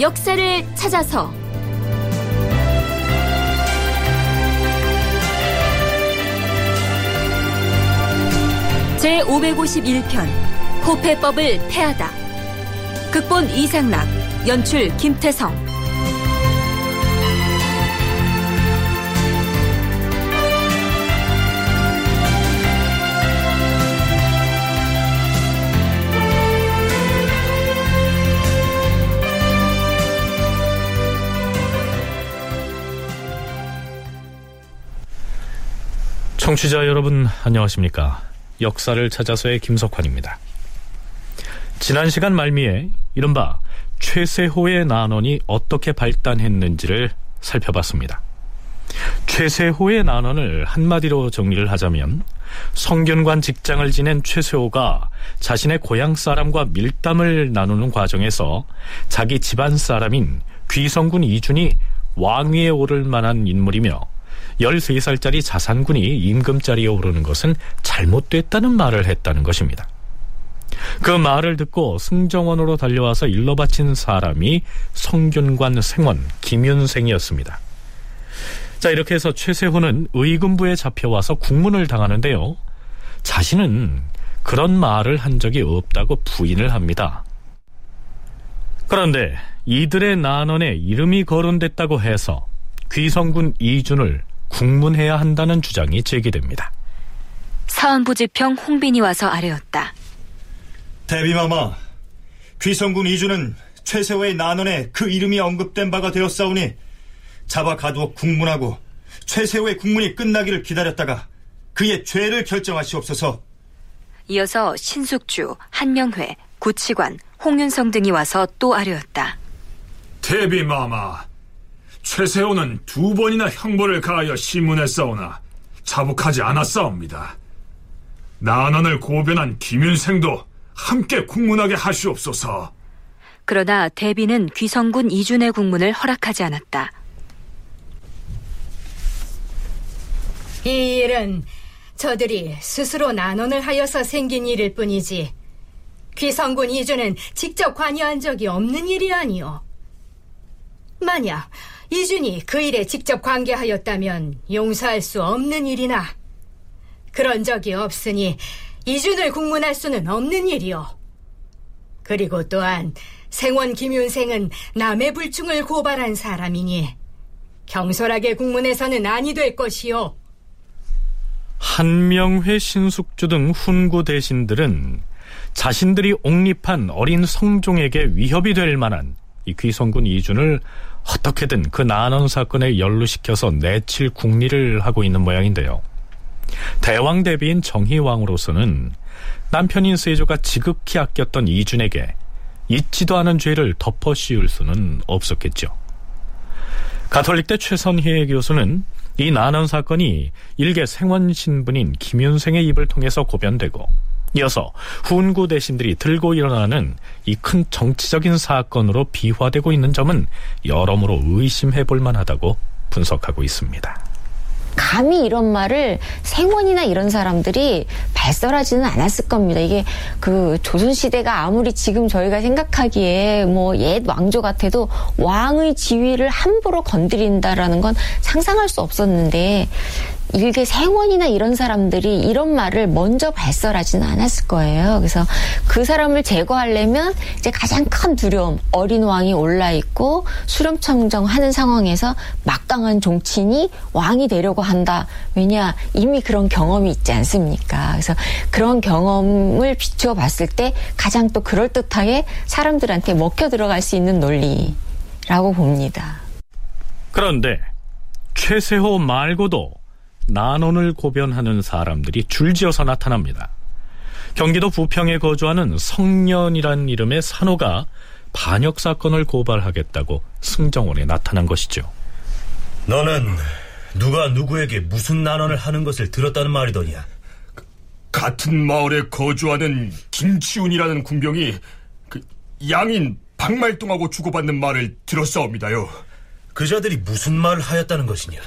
역사를 찾아서. 제 551편 호패법을 패하다. 극본 이상락 연출 김태성 청취자 여러분 안녕하십니까? 역사를 찾아서의 김석환입니다. 지난 시간 말미에 이른바 최세호의 난원이 어떻게 발단했는지를 살펴봤습니다. 최세호의 난원을 한마디로 정리를 하자면 성균관 직장을 지낸 최세호가 자신의 고향 사람과 밀담을 나누는 과정에서 자기 집안 사람인 귀성군 이준이 왕위에 오를 만한 인물이며 13살짜리 자산군이 임금자리에 오르는 것은 잘못됐다는 말을 했다는 것입니다. 그 말을 듣고 승정원으로 달려와서 일러 바친 사람이 성균관 생원 김윤생이었습니다. 자, 이렇게 해서 최세호는 의금부에 잡혀와서 국문을 당하는데요. 자신은 그런 말을 한 적이 없다고 부인을 합니다. 그런데 이들의 난원에 이름이 거론됐다고 해서 귀성군 이준을 국문해야 한다는 주장이 제기됩니다. 사원부지평 홍빈이 와서 아뢰었다. 대비마마, 귀성군 이주는 최세호의 난원에 그 이름이 언급된 바가 되었사오니 잡아 가두어 국문하고 최세호의 국문이 끝나기를 기다렸다가 그의 죄를 결정하시옵소서. 이어서 신숙주, 한명회, 구치관, 홍윤성 등이 와서 또 아뢰었다. 대비마마, 최세호는 두 번이나 형벌을 가하여 신문했사오나 자복하지 않았사옵니다. 난원을 고변한 김윤생도 함께 국문하게 하시옵소서. 그러나 대비는 귀성군 이준의 국문을 허락하지 않았다. 이 일은 저들이 스스로 난원을 하여서 생긴 일일 뿐이지 귀성군 이준은 직접 관여한 적이 없는 일이 아니오. 만약 이준이 그 일에 직접 관계하였다면 용서할 수 없는 일이나 그런 적이 없으니 이준을 국문할 수는 없는 일이오. 그리고 또한 생원 김윤생은 남의 불충을 고발한 사람이니 경솔하게 국문해서는 아니 될 것이오. 한명회 신숙주 등 훈구 대신들은 자신들이 옹립한 어린 성종에게 위협이 될 만한 이 귀성군 이준을 어떻게든 그 난원 사건에 연루시켜서 내칠 국리를 하고 있는 모양인데요. 대왕 대비인 정희왕으로서는 남편인 세조가 지극히 아꼈던 이준에게 잊지도 않은 죄를 덮어 씌울 수는 없었겠죠. 가톨릭대 최선희 교수는 이 난원 사건이 일개 생원 신분인 김윤생의 입을 통해서 고변되고 이어서 훈구 대신들이 들고 일어나는 이 큰 정치적인 사건으로 비화되고 있는 점은 여러모로 의심해 볼 만하다고 분석하고 있습니다. 감히 이런 말을 생원이나 이런 사람들이 발설하지는 않았을 겁니다. 이게 그 조선시대가 아무리 지금 저희가 생각하기에 뭐 옛 왕조 같아도 왕의 지위를 함부로 건드린다라는 건 상상할 수 없었는데 일개 생원이나 이런 사람들이 이런 말을 먼저 발설하지는 않았을 거예요. 그래서 그 사람을 제거하려면 이제 가장 큰 두려움, 어린 왕이 올라 있고 수렴청정하는 상황에서 막강한 종친이 왕이 되려고 한다. 왜냐 이미 그런 경험이 있지 않습니까? 그래서 그런 경험을 비추어 봤을 때 가장 또 그럴 듯하게 사람들한테 먹혀 들어갈 수 있는 논리라고 봅니다. 그런데 최세호 말고도 난원을 고변하는 사람들이 줄지어서 나타납니다. 경기도 부평에 거주하는 성년이란 이름의 산호가 반역 사건을 고발하겠다고 승정원에 나타난 것이죠. 너는 누가 누구에게 무슨 난원을 하는 것을 들었다는 말이더냐? 같은 마을에 거주하는 김치훈이라는 군병이 그 양인 박말동하고 주고받는 말을 들었사옵니다요. 그자들이 무슨 말을 하였다는 것이냐?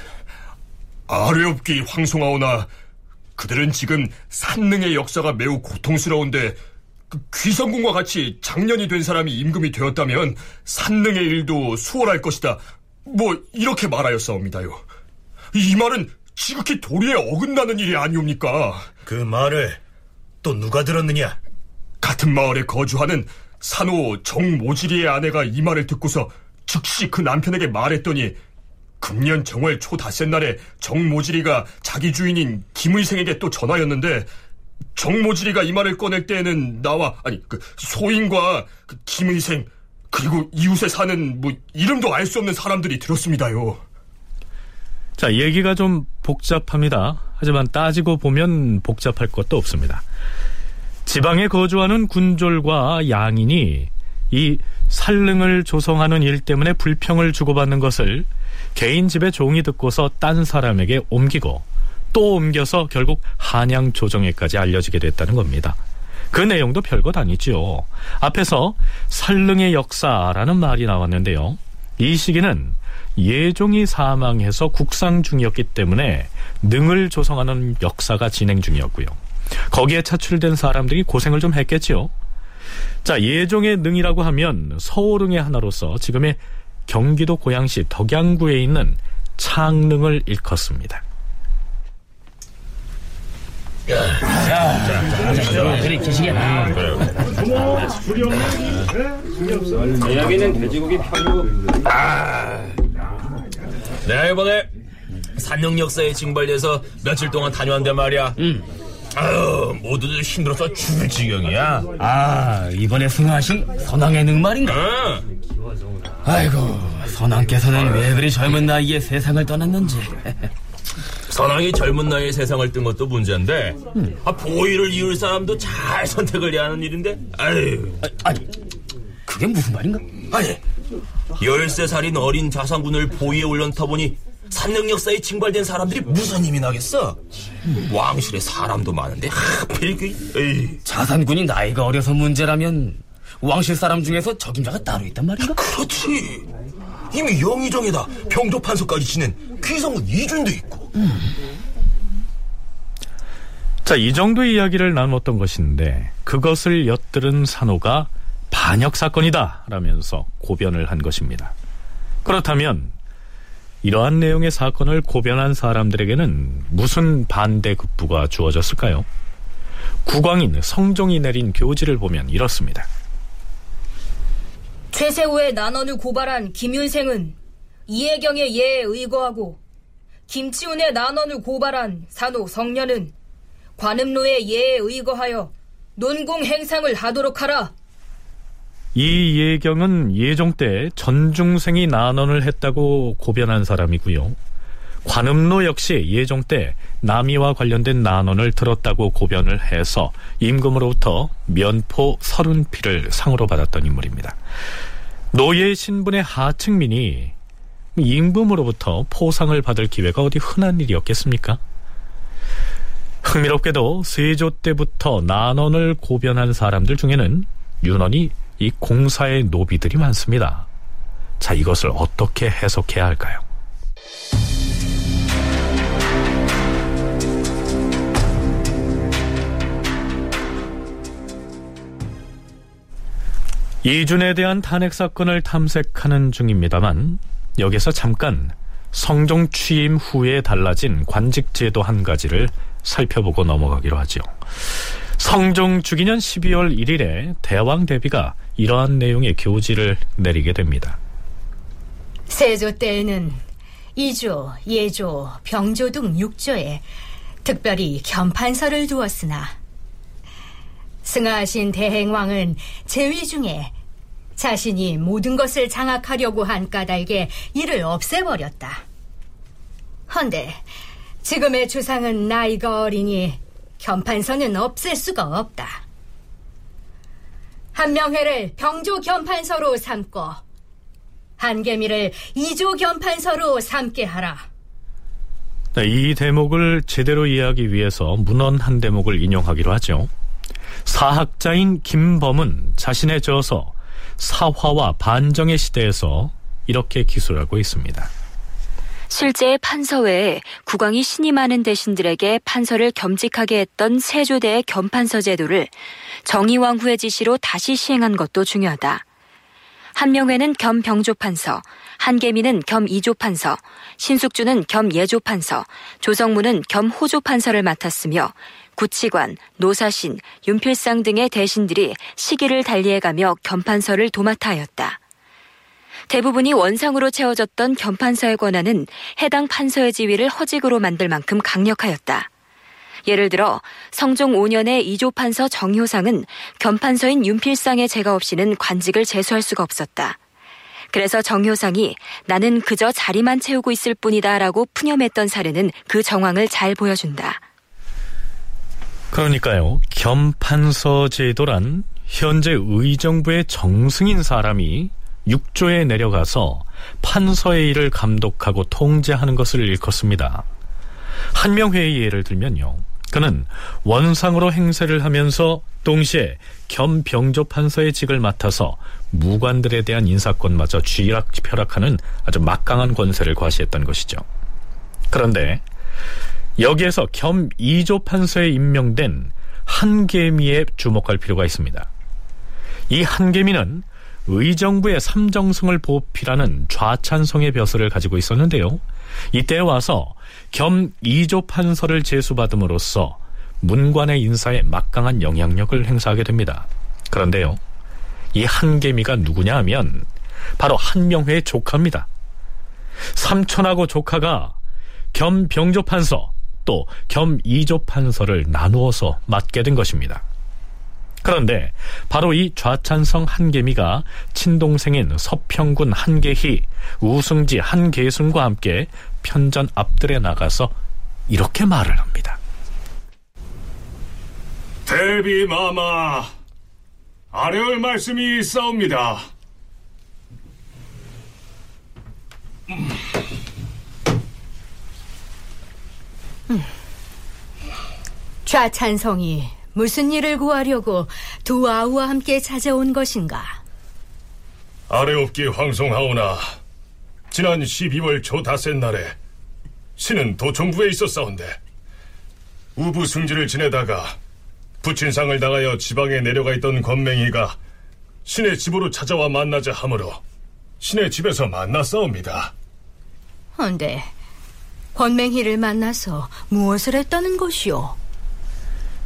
아뢰옵기 황송하오나 그들은 지금 산능의 역사가 매우 고통스러운데 그 귀성군과 같이 장년이 된 사람이 임금이 되었다면 산능의 일도 수월할 것이다. 뭐 이렇게 말하였사옵니다요. 이 말은 지극히 도리에 어긋나는 일이 아니옵니까? 그 말을 또 누가 들었느냐? 같은 마을에 거주하는 산호 정모지리의 아내가 이 말을 듣고서 즉시 그 남편에게 말했더니 금년 정월 초 닷새 날에 정모지리가 자기 주인인 김의생에게 또 전하였는데 정모지리가 이 말을 꺼낼 때에는 나와 아니 그 소인과 그 김의생 그리고 이웃에 사는 뭐 이름도 알 수 없는 사람들이 들었습니다요. 자, 얘기가 좀 복잡합니다. 하지만 따지고 보면 복잡할 것도 없습니다. 지방에 거주하는 군졸과 양인이 이 살릉을 조성하는 일 때문에 불평을 주고받는 것을 개인 집의 종이 듣고서 딴 사람에게 옮기고 또 옮겨서 결국 한양 조정에까지 알려지게 됐다는 겁니다. 그 내용도 별것 아니죠. 앞에서 살릉의 역사라는 말이 나왔는데요. 이 시기는 예종이 사망해서 국상 중이었기 때문에 능을 조성하는 역사가 진행 중이었고요. 거기에 차출된 사람들이 고생을 좀 했겠지요. 자, 예종의 능이라고 하면 서울릉의 하나로서 지금의 경기도 고양시 덕양구에 있는 창릉을 일컫습니다. 여기는 돼지고기 편육. 내가 이번에 산릉 역사에 징발돼서 며칠 동안 다녀왔는데 말이야. 아유, 모두들 힘들어서 죽을 지경이야. 아, 이번에 승하신 선왕의 능말인가? 응. 아이고, 선왕께서는 왜 그리 젊은 나이에 세상을 떠났는지. 선왕이 젊은 나이에 세상을 뜬 것도 문제인데, 아, 보위를 이을 사람도 잘 선택을 해야 하는 일인데, 아유. 아, 아니, 그게 무슨 말인가? 아니, 열세 살인 어린 자상군을 보위에 올려놓다 보니 산릉 역사에 징발된 사람들이 무슨 힘이 나겠어? 왕실에 사람도 많은데 하필 그 에이. 자산군이 나이가 어려서 문제라면 왕실 사람 중에서 적임자가 따로 있단 말인가? 그렇지. 이미 영의정에다 병조 판서까지 지낸 귀성은 이준도 있고. 자, 이 정도 이야기를 나눴던 것인데 그것을 엿들은 산호가 반역 사건이다 라면서 고변을 한 것입니다. 그렇다면 이러한 내용의 사건을 고변한 사람들에게는 무슨 반대급부가 주어졌을까요? 국왕인 성종이 내린 교지를 보면 이렇습니다. 최세호의 난원을 고발한 김윤생은 이해경의 예에 의거하고 김치훈의 난원을 고발한 산호 성년은 관음로의 예에 의거하여 논공 행상을 하도록 하라. 이 예경은 예종 때 전중생이 난원을 했다고 고변한 사람이고요. 관음로 역시 예종 때 남이와 관련된 난원을 들었다고 고변을 해서 임금으로부터 면포 서른 피를 상으로 받았던 인물입니다. 노예 신분의 하층민이 임금으로부터 포상을 받을 기회가 어디 흔한 일이었겠습니까? 흥미롭게도 세조 때부터 난원을 고변한 사람들 중에는 윤원이 이 공사의 노비들이 많습니다. 자, 이것을 어떻게 해석해야 할까요? 이준에 대한 탄핵 사건을 탐색하는 중입니다만 여기서 잠깐 성종 취임 후에 달라진 관직 제도 한 가지를 살펴보고 넘어가기로 하죠. 성종 주기년 12월 1일에 대왕 대비가 이러한 내용의 교지를 내리게 됩니다. 세조 때에는 이조, 예조, 병조 등 6조에 특별히 겸판서를 두었으나 승하하신 대행왕은 제위 중에 자신이 모든 것을 장악하려고 한 까닭에 이를 없애버렸다. 헌데 지금의 주상은 나이가 어리니 겸판서는 없앨 수가 없다. 한명회를 병조 겸판서로 삼고 한개미를 이조 겸판서로 삼게 하라. 네, 이 대목을 제대로 이해하기 위해서 문헌 한 대목을 인용하기로 하죠. 사학자인 김범은 자신의 저서 사화와 반정의 시대에서 이렇게 기술하고 있습니다. 실제 판서 외에 국왕이 많은 대신들에게 판서를 겸직하게 했던 세조대의 겸판서 제도를 정의왕 후의 지시로 다시 시행한 것도 중요하다. 한명회는 겸 병조판서, 한계미는 겸 이조판서, 신숙주는 겸 예조판서, 조성무는 겸 호조판서를 맡았으며 구치관, 노사신, 윤필상 등의 대신들이 시기를 달리해가며 겸판서를 도맡아 하였다. 대부분이 원상으로 채워졌던 겸판서의 권한은 해당 판서의 지위를 허직으로 만들 만큼 강력하였다. 예를 들어 성종 5년의 이조 판서 정효상은 겸판서인 윤필상의 제가 없이는 관직을 제수할 수가 없었다. 그래서 정효상이 나는 그저 자리만 채우고 있을 뿐이다라고 푸념했던 사례는 그 정황을 잘 보여준다. 그러니까요, 겸판서 제도란 현재 의정부의 정승인 사람이 육조에 내려가서 판서의 일을 감독하고 통제하는 것을 일컫습니다. 한명회의 예를 들면요. 그는 원상으로 행세를 하면서 동시에 겸 병조 판서의 직을 맡아서 무관들에 대한 인사권마저 쥐락펴락하는 아주 막강한 권세를 과시했던 것이죠. 그런데 여기에서 겸 2조 판서에 임명된 한계미에 주목할 필요가 있습니다. 이 한계미는 의정부의 삼정승을 보필하는 좌찬성의 벼슬을 가지고 있었는데요. 이때 와서 겸 2조 판서를 제수받음으로써 문관의 인사에 막강한 영향력을 행사하게 됩니다. 그런데요. 이 한계미가 누구냐 하면 바로 한명회의 조카입니다. 삼촌하고 조카가 겸 병조 판서 또 겸 2조 판서를 나누어서 맡게 된 것입니다. 그런데 바로 이 좌찬성 한계미가 친동생인 서평군 한계희, 우승지 한계순과 함께 편전 앞들에 나가서 이렇게 말을 합니다. 대비 마마, 아뢰올 말씀이 있사옵니다. 음. 좌찬성이 무슨 일을 구하려고 두 아우와 함께 찾아온 것인가? 아래옵기 황송하오나 지난 12월 초 닷새 날에 신은 도청부에 있었사온데 우부 승지를 지내다가 부친상을 당하여 지방에 내려가 있던 권맹이가 신의 집으로 찾아와 만나자 하므로 신의 집에서 만났사옵니다. 헌데 권맹희를 만나서 무엇을 했다는 것이오?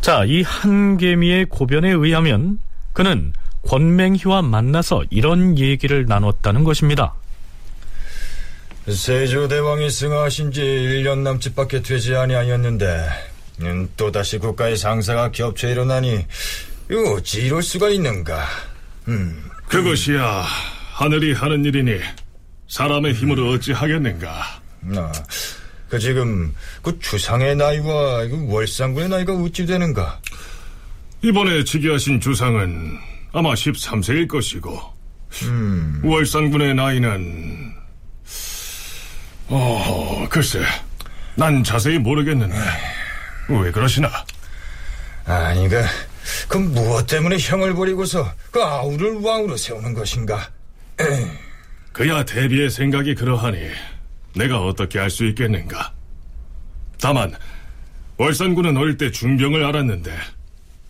자, 이 한계미의 고변에 의하면 그는 권맹희와 만나서 이런 얘기를 나눴다는 것입니다. 세조대왕이 승하하신 지 1년 남짓밖에 되지 아니하였는데 음, 또다시 국가의 상사가 겹쳐 일어나니 이거 어찌 이럴 수가 있는가 음. 그것이야 하늘이 하는 일이니 사람의 힘으로 어찌 하겠는가 아, 그 지금 그 주상의 나이와 그 월상군의 나이가 어찌 되는가? 이번에 즉위하신 주상은 아마 13세일 것이고 음. 월상군의 나이는 어 글쎄 난 자세히 모르겠는데 왜 그러시나? 아니 그, 그 무엇 때문에 형을 버리고서 그 아우를 왕으로 세우는 것인가? 그야 대비의 생각이 그러하니 내가 어떻게 할 수 있겠는가? 다만 월산군은 어릴 때 중병을 앓았는데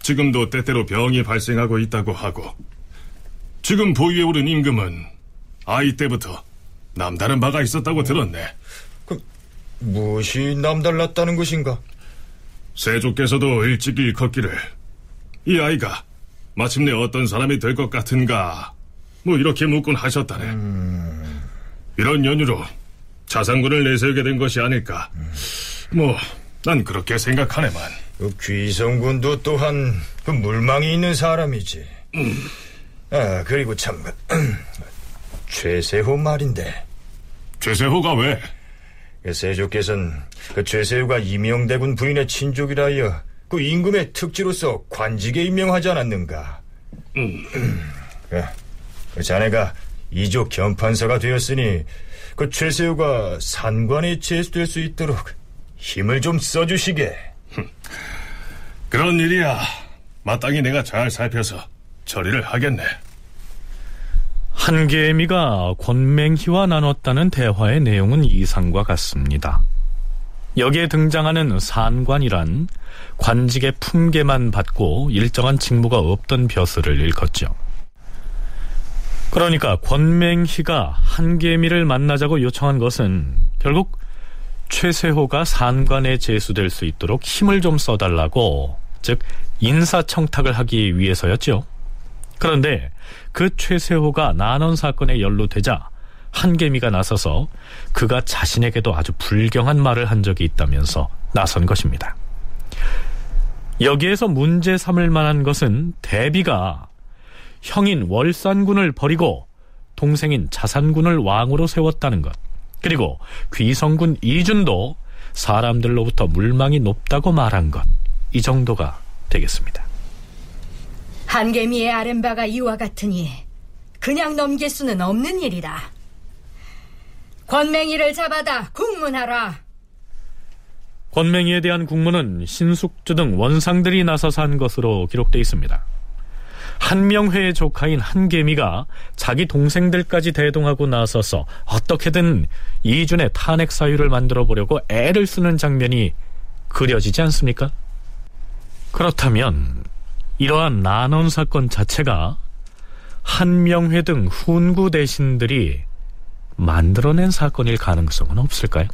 지금도 때때로 병이 발생하고 있다고 하고 지금 보위에 오른 임금은 아이 때부터 남다른 바가 있었다고 들었네. 그 무엇이 남달랐다는 것인가? 세조께서도 일찍 일컸기를 이 아이가 마침내 어떤 사람이 될 것 같은가 뭐 이렇게 묻곤 하셨다네. 음... 이런 연유로 자산군을 내세우게 된 것이 아닐까. 뭐, 난 그렇게 생각하네만. 그 귀성군도 또한 그 물망이 있는 사람이지. 음. 아, 그리고 참, 최세호 말인데. 최세호가 왜? 그 세조께서는 그 최세호가 이명대군 부인의 친족이라 하여 그 임금의 특지로서 관직에 임명하지 않았는가? 음. 그, 그 자네가 이족 견판사가 되었으니 그 최세우가 산관에 제수될 수 있도록 힘을 좀 써주시게. 그런 일이야. 마땅히 내가 잘 살펴서 처리를 하겠네. 한계미가 권맹희와 나눴다는 대화의 내용은 이상과 같습니다. 여기에 등장하는 산관이란 관직의 품계만 받고 일정한 직무가 없던 벼슬을 일컫죠. 그러니까 권맹희가 한계미를 만나자고 요청한 것은 결국 최세호가 산관에 제수될 수 있도록 힘을 좀 써달라고 즉 인사청탁을 하기 위해서였죠. 그런데 그 최세호가 난원 사건에 연루되자 한계미가 나서서 그가 자신에게도 아주 불경한 말을 한 적이 있다면서 나선 것입니다. 여기에서 문제 삼을 만한 것은 대비가 형인 월산군을 버리고 동생인 자산군을 왕으로 세웠다는 것. 그리고 귀성군 이준도 사람들로부터 물망이 높다고 말한 것. 이 정도가 되겠습니다. 한개미의 아랫바가 이와 같으니 그냥 넘길 수는 없는 일이다. 권맹이를 잡아다 국문하라. 권맹이에 대한 국문은 신숙주 등 원상들이 나서서 한 것으로 기록되어 있습니다. 한명회의 조카인 한계미가 자기 동생들까지 대동하고 나서서 어떻게든 이준의 탄핵 사유를 만들어 보려고 애를 쓰는 장면이 그려지지 않습니까? 그렇다면 이러한 난원 사건 자체가 한명회 등 훈구 대신들이 만들어낸 사건일 가능성은 없을까요?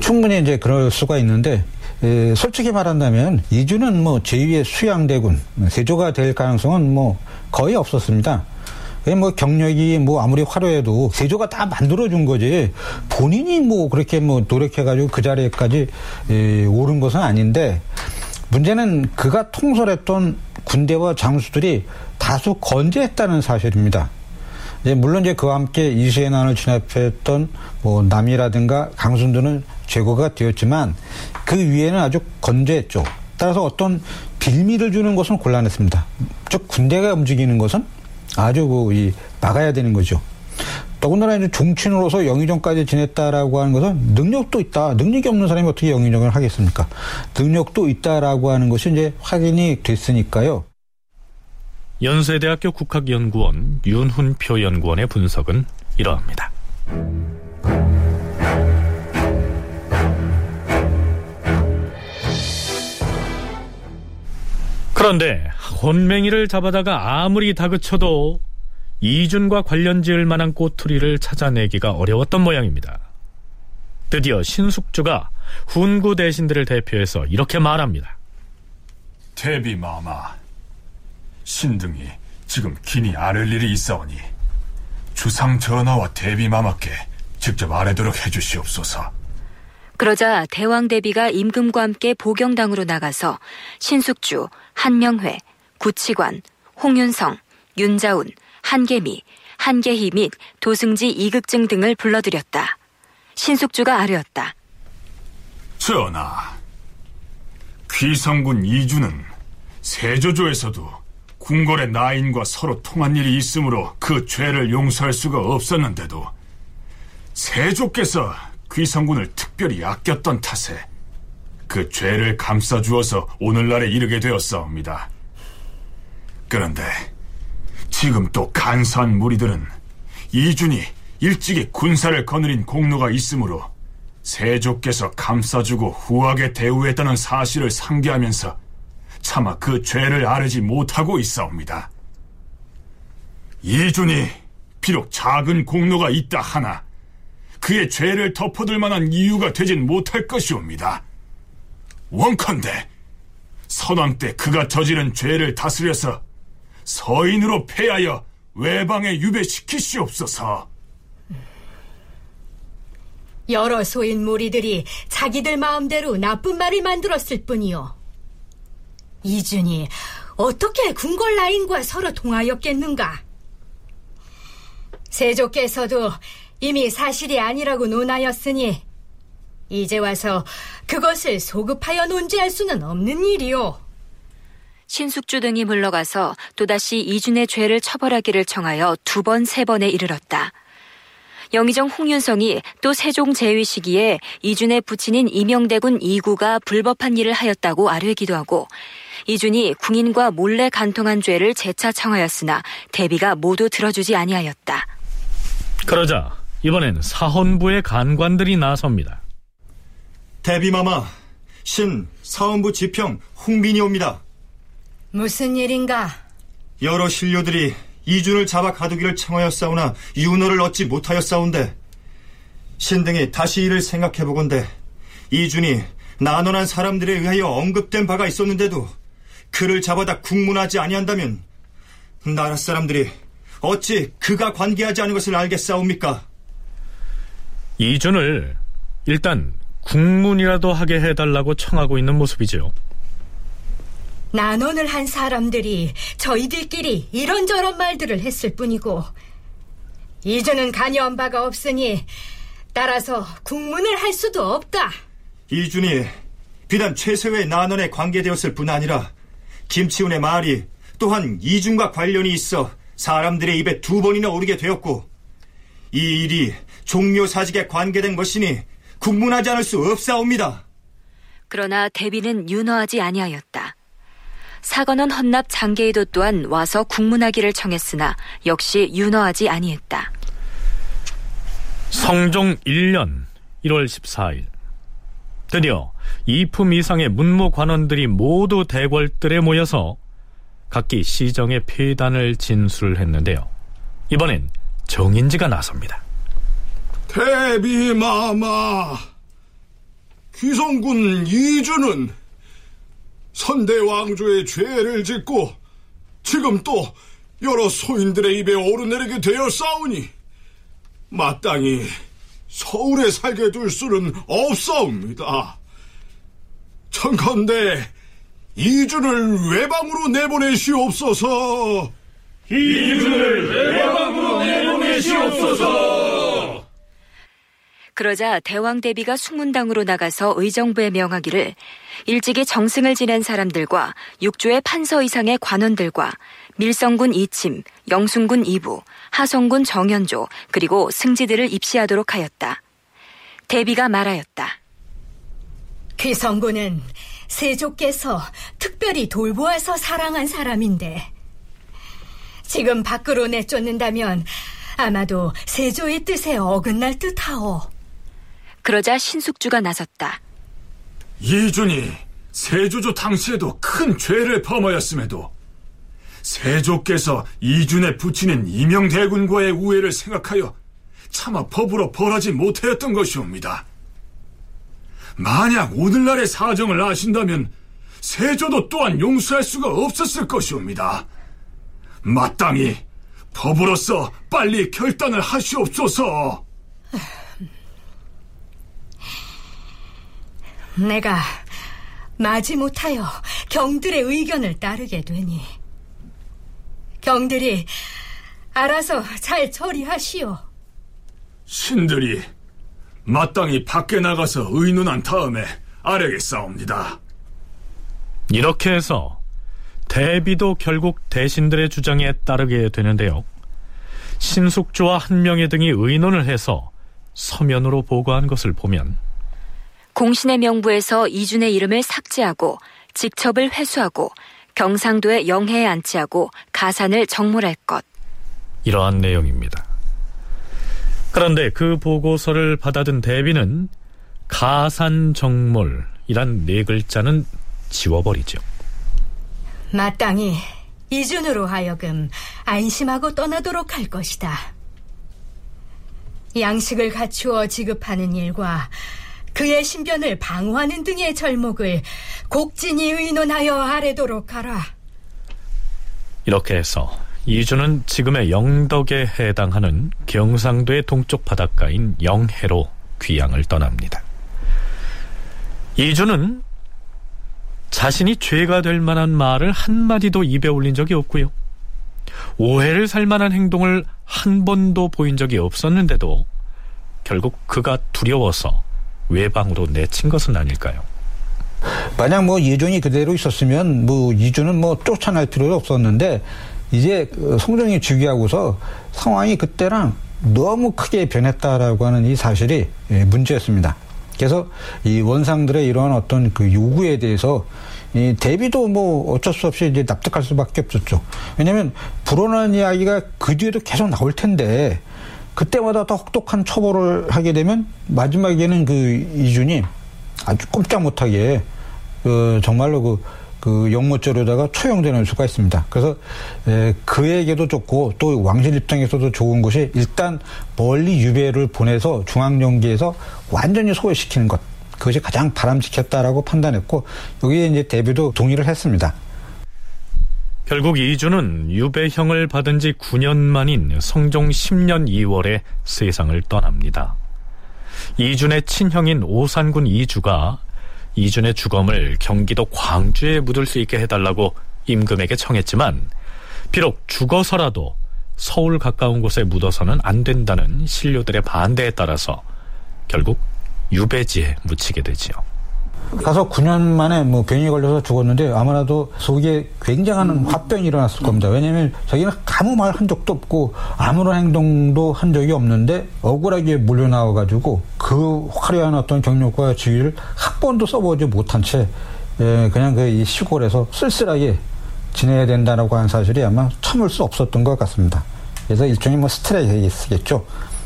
충분히 이제 그럴 수가 있는데 에, 솔직히 말한다면 이주는 뭐 제2의 수양대군 세조가 될 가능성은 뭐 거의 없었습니다. 뭐 경력이 뭐 아무리 화려해도 세조가 다 만들어준 거지 본인이 뭐 그렇게 뭐 노력해가지고 그 자리에까지 에, 오른 것은 아닌데 문제는 그가 통솔했던 군대와 장수들이 다수 건재했다는 사실입니다. 이제 물론 이제 그와 함께 이수의 난을 진압했던 뭐 남이라든가 강순도는 제거가 되었지만 그 위에는 아주 건재했죠. 따라서 어떤 빌미를 주는 것은 곤란했습니다. 즉 군대가 움직이는 것은 아주 그이 막아야 되는 거죠. 더군다나 이제 종친으로서 영의정까지 지냈다라고 하는 것은 능력도 있다. 능력이 없는 사람이 어떻게 영의정을 하겠습니까? 능력도 있다라고 하는 것이 이제 확인이 됐으니까요. 연세대학교 국학연구원 윤훈표 연구원의 분석은 이러합니다. 그런데 혼맹이를 잡아다가 아무리 다그쳐도 이준과 관련 지을 만한 꼬투리를 찾아내기가 어려웠던 모양입니다. 드디어 신숙주가 훈구 대신들을 대표해서 이렇게 말합니다. 대비마마, 신등이 지금 긴히 아를 일이 있어오니 주상 전하와 대비마마께 직접 아뢰도록 해주시옵소서. 그러자 대왕 대비가 임금과 함께 보경당으로 나가서 신숙주, 한명회, 구치관, 홍윤성, 윤자운, 한계미, 한계희 및 도승지 이극증 등을 불러들였다. 신숙주가 아뢰었다. 전하, 귀성군 이주는 세조조에서도 궁궐의 나인과 서로 통한 일이 있으므로 그 죄를 용서할 수가 없었는데도 세조께서 귀성군을 특별히 아꼈던 탓에 그 죄를 감싸주어서 오늘날에 이르게 되었사옵니다. 그런데 지금 또 간사한 무리들은 이준이 일찍이 군사를 거느린 공로가 있으므로 세조께서 감싸주고 후하게 대우했다는 사실을 상기하면서 차마 그 죄를 아르지 못하고 있사옵니다. 이준이 비록 작은 공로가 있다 하나 그의 죄를 덮어둘 만한 이유가 되진 못할 것이옵니다. 원컨대 선왕 때 그가 저지른 죄를 다스려서 서인으로 폐하여 외방에 유배시키시옵소서. 여러 소인 무리들이 자기들 마음대로 나쁜 말을 만들었을 뿐이요. 이준이 어떻게 궁궐 라인과 서로 통하였겠는가? 세조께서도 이미 사실이 아니라고 논하였으니 이제 와서 그것을 소급하여 논지할 수는 없는 일이오. 신숙주 등이 물러가서 또다시 이준의 죄를 처벌하기를 청하여 두 번, 세 번에 이르렀다. 영의정 홍윤성이 또 세종 제위 시기에 이준의 부친인 이명대군 이구가 불법한 일을 하였다고 아뢰기도 하고 이준이 궁인과 몰래 간통한 죄를 재차 청하였으나 대비가 모두 들어주지 아니하였다. 그러자 이번엔 사헌부의 간관들이 나섭니다. 대비마마, 신 사헌부 지평 홍빈이 옵니다. 무슨 일인가? 여러 신료들이 이준을 잡아 가두기를 청하였사오나 윤호를 얻지 못하였사온데 신 등이 다시 이를 생각해보건대 이준이 난원한 사람들에 의하여 언급된 바가 있었는데도 그를 잡아다 국문하지 아니한다면 나라 사람들이 어찌 그가 관계하지 않은 것을 알겠사옵니까? 이준을 일단 국문이라도 하게 해달라고 청하고 있는 모습이죠. 난원을 한 사람들이 저희들끼리 이런저런 말들을 했을 뿐이고 이주는 관여한 바가 없으니 따라서 국문을 할 수도 없다. 이준이 비단 최세의 난원에 관계되었을 뿐 아니라 김치훈의 말이 또한 이준과 관련이 있어 사람들의 입에 두 번이나 오르게 되었고 이 일이 종묘 사직에 관계된 것이니 국문하지 않을 수 없사옵니다. 그러나 대비는 윤허하지 아니하였다. 사건은 헌납 장계의도 또한 와서 국문하기를 청했으나 역시 윤허하지 아니했다. 성종 1년 1월 14일 드디어 이품 이상의 문무 관원들이 모두 대궐들에 모여서 각기 시정의 폐단을 진술을 했는데요. 이번엔 정인지가 나섭니다. 대비마마 귀성군 이주는 선대 왕조의 죄를 짓고 지금 또 여러 소인들의 입에 오르내리게 되었사오니 마땅히 서울에 살게 둘 수는 없사옵니다. 청컨대 이준을 외방으로 내보내시옵소서. 이준을 외방으로 내보내시옵소서. 그러자 대왕 대비가 숙문당으로 나가서 의정부에 명하기를 일찍이 정승을 지낸 사람들과 육조의 판서 이상의 관원들과 밀성군 이침, 영순군 이부, 하성군 정현조, 그리고 승지들을 입시하도록 하였다. 대비가 말하였다. 귀성군은 세조께서 특별히 돌보아서 사랑한 사람인데 지금 밖으로 내쫓는다면 아마도 세조의 뜻에 어긋날 듯하오. 그러자 신숙주가 나섰다. 이준이 세조조 당시에도 큰 죄를 범하였음에도 세조께서 이준에 붙이는 이명대군과의 우애를 생각하여 차마 법으로 벌하지 못하였던 것이옵니다. 만약 오늘날의 사정을 아신다면 세조도 또한 용서할 수가 없었을 것이옵니다. 마땅히 법으로서 빨리 결단을 하시옵소서. 내가 마지 못하여 경들의 의견을 따르게 되니 경들이 알아서 잘 처리하시오. 신들이 마땅히 밖에 나가서 의논한 다음에 아뢰겠사옵니다. 이렇게 해서 대비도 결국 대신들의 주장에 따르게 되는데요. 신숙주와 한명회 등이 의논을 해서 서면으로 보고한 것을 보면 공신의 명부에서 이준의 이름을 삭제하고 직첩을 회수하고 경상도의 영해에 안치하고 가산을 정몰할 것. 이러한 내용입니다. 그런데 그 보고서를 받아든 대비는 가산정몰이란 네 글자는 지워버리죠. 마땅히 이준으로 하여금 안심하고 떠나도록 할 것이다. 양식을 갖추어 지급하는 일과 그의 신변을 방어하는 등의 절목을 곡진히 의논하여 아래도록 하라. 이렇게 해서 이주는 지금의 영덕에 해당하는 경상도의 동쪽 바닷가인 영해로 귀향을 떠납니다. 이주는 자신이 죄가 될 만한 말을 한마디도 입에 올린 적이 없고요. 오해를 살 만한 행동을 한 번도 보인 적이 없었는데도 결국 그가 두려워서 외방으로 내친 것은 아닐까요? 만약 뭐 예종이 그대로 있었으면 뭐 이주는 뭐 쫓아날 필요도 없었는데 이제 그 성종이 즉위하고서 상황이 그때랑 너무 크게 변했다라고 하는 이 사실이 예, 문제였습니다. 그래서 이 원상들의 이러한 어떤 그 요구에 대해서 이 대비도 뭐 어쩔 수 없이 이제 납득할 수밖에 없었죠. 왜냐하면 불온한 이야기가 그 뒤에도 계속 나올 텐데 그때마다 더 혹독한 처벌을 하게 되면 마지막에는 그 이준이 아주 꼼짝 못하게 그 정말로 그, 그 영모죄로다가 처형되는 수가 있습니다. 그래서 에, 그에게도 좋고 또 왕실 입장에서도 좋은 것이 일단 멀리 유배를 보내서 중앙정계에서 완전히 소외시키는 것. 그것이 가장 바람직했다라고 판단했고 여기에 이제 대비도 동의를 했습니다. 결국 이주는 유배형을 받은 지 9년 만인 성종 10년 2월에 세상을 떠납니다. 이준의 친형인 오산군 이주가 이준의 주검을 경기도 광주에 묻을 수 있게 해달라고 임금에게 청했지만 비록 죽어서라도 서울 가까운 곳에 묻어서는 안 된다는 신료들의 반대에 따라서 결국 유배지에 묻히게 되지요. 가서 9년 만에 뭐 병이 걸려서 죽었는데 아무래도 속에 굉장한 화병이 일어났을 겁니다. 왜냐하면 자기는 아무 말 한 적도 없고 아무런 행동도 한 적이 없는데 억울하게 물려나와가지고 그 화려한 어떤 경력과 지위를 한 번도 써보지 못한 채 예, 그냥 그 시골에서 쓸쓸하게 지내야 된다라고 하는 사실이 아마 참을 수 없었던 것 같습니다. 그래서 일종의 뭐 스트레스겠죠.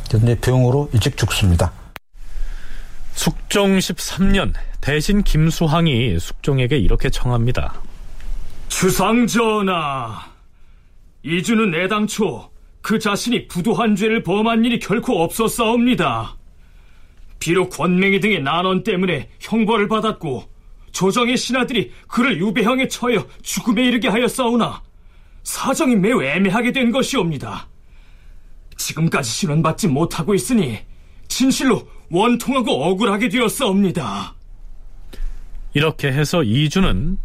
그래서 이제 병으로 일찍 죽습니다. 숙종 13년 대신 김수항이 숙종에게 이렇게 청합니다. 주상전하, 이주는 애당초 그 자신이 부도한 죄를 범한 일이 결코 없었사옵니다. 비록 권맹이 등의 난원 때문에 형벌을 받았고 조정의 신하들이 그를 유배형에 처해 죽음에 이르게 하였사오나 사정이 매우 애매하게 된 것이옵니다. 지금까지 신원받지 못하고 있으니 진실로 원통하고 억울하게 되었사옵니다. 이렇게 해서 이주는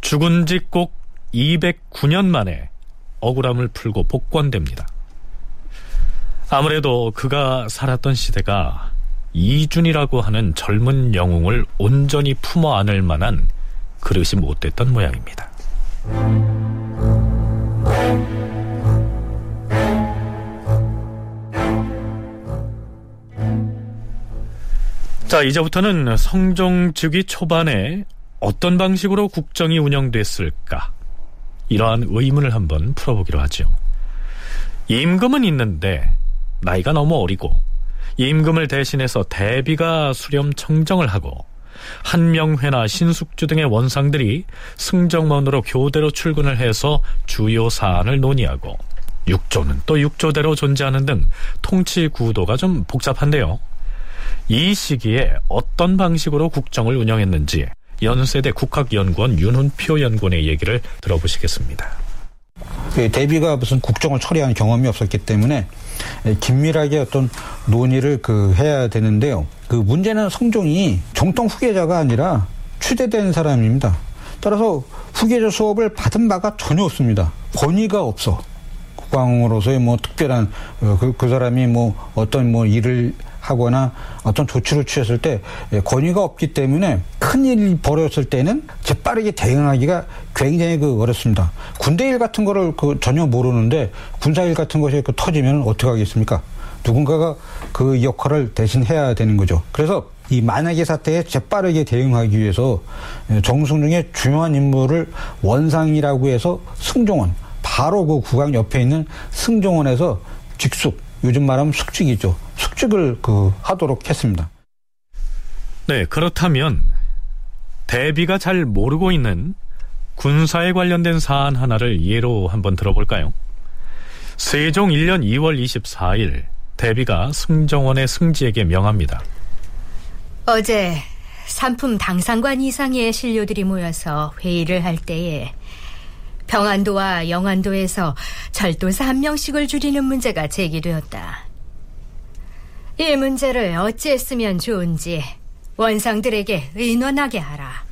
죽은 지 꼭 209년 만에 억울함을 풀고 복권됩니다. 아무래도 그가 살았던 시대가 이준이라고 하는 젊은 영웅을 온전히 품어 안을 만한 그릇이 못 됐던 모양입니다. 자, 이제부터는 성종 즉위 초반에 어떤 방식으로 국정이 운영됐을까? 이러한 의문을 한번 풀어보기로 하죠. 임금은 있는데 나이가 너무 어리고 임금을 대신해서 대비가 수렴 청정을 하고 한명회나 신숙주 등의 원상들이 승정원으로 교대로 출근을 해서 주요 사안을 논의하고 육조는 또 육조대로 존재하는 등 통치 구도가 좀 복잡한데요. 이 시기에 어떤 방식으로 국정을 운영했는지 연세대 국학연구원 윤훈표 연구원의 얘기를 들어보시겠습니다. 그 대비가 무슨 국정을 처리한 경험이 없었기 때문에 긴밀하게 어떤 논의를 그 해야 되는데요. 그 문제는 성종이 정통 후계자가 아니라 추대된 사람입니다. 따라서 후계자 수업을 받은 바가 전혀 없습니다. 권위가 없어. 국왕으로서의 뭐 특별한 어, 그, 그 사람이 뭐 어떤 뭐 일을 하거나 어떤 조치를 취했을 때 권위가 없기 때문에 큰일 벌어졌을 때는 재빠르게 대응하기가 굉장히 그 어렵습니다. 군대 일 같은 거를 그 전혀 모르는데 군사 일 같은 것이 그 터지면 어떻게 하겠습니까? 누군가가 그 역할을 대신 해야 되는 거죠. 그래서 이 만약의 사태에 재빠르게 대응하기 위해서 정승중의 중요한 인물을 원상이라고 해서 승종원 바로 그 국왕 옆에 있는 승종원에서 직속 요즘 말하면 숙직이죠. 숙직을 그 하도록 했습니다. 네, 그렇다면 대비가 잘 모르고 있는 군사에 관련된 사안 하나를 예로 한번 들어볼까요? 세종 1년 2월 24일 대비가 승정원의 승지에게 명합니다. 어제 산품 당상관 이상의 신료들이 모여서 회의를 할 때에 평안도와 영안도에서 절도사 한 명씩을 줄이는 문제가 제기되었다. 이 문제를 어찌했으면 좋은지 원상들에게 의논하게 하라.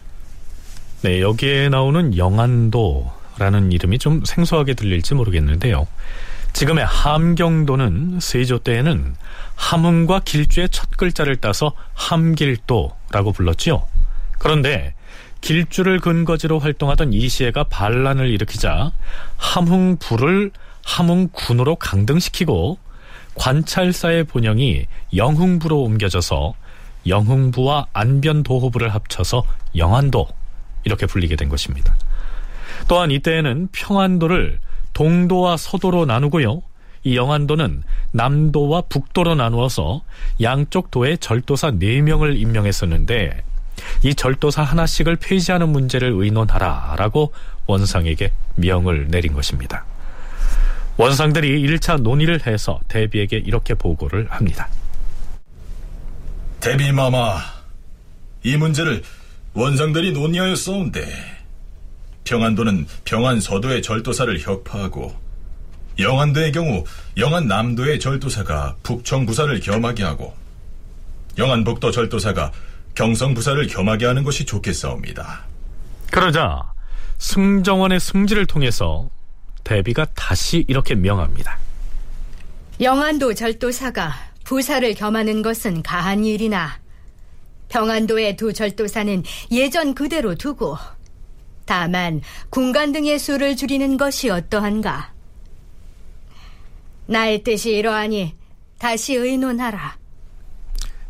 네, 여기에 나오는 영안도라는 이름이 좀 생소하게 들릴지 모르겠는데요. 지금의 함경도는 세조 때에는 함흥과 길주의 첫 글자를 따서 함길도라고 불렀지요. 그런데 길주를 근거지로 활동하던 이시애가 반란을 일으키자 함흥부를 함흥군으로 강등시키고 관찰사의 본영이 영흥부로 옮겨져서 영흥부와 안변도호부를 합쳐서 영안도 이렇게 불리게 된 것입니다. 또한 이때에는 평안도를 동도와 서도로 나누고요. 이 영안도는 남도와 북도로 나누어서 양쪽 도에 절도사 4명을 임명했었는데 이 절도사 하나씩을 폐지하는 문제를 의논하라라고 원상에게 명을 내린 것입니다. 원상들이 1차 논의를 해서 대비에게 이렇게 보고를 합니다. 대비 마마, 이 문제를 원상들이 논의하였사온데 평안도는 평안서도의 절도사를 혁파하고 영안도의 경우 영안남도의 절도사가 북청부사를 겸하게 하고 영안북도 절도사가 경성부사를 겸하게 하는 것이 좋겠사옵니다. 그러자 승정원의 승지를 통해서 대비가 다시 이렇게 명합니다. 영안도 절도사가 부사를 겸하는 것은 가한 일이나 평안도의 두 절도사는 예전 그대로 두고 다만 군관 등의 수를 줄이는 것이 어떠한가? 나의 뜻이 이러하니 다시 의논하라.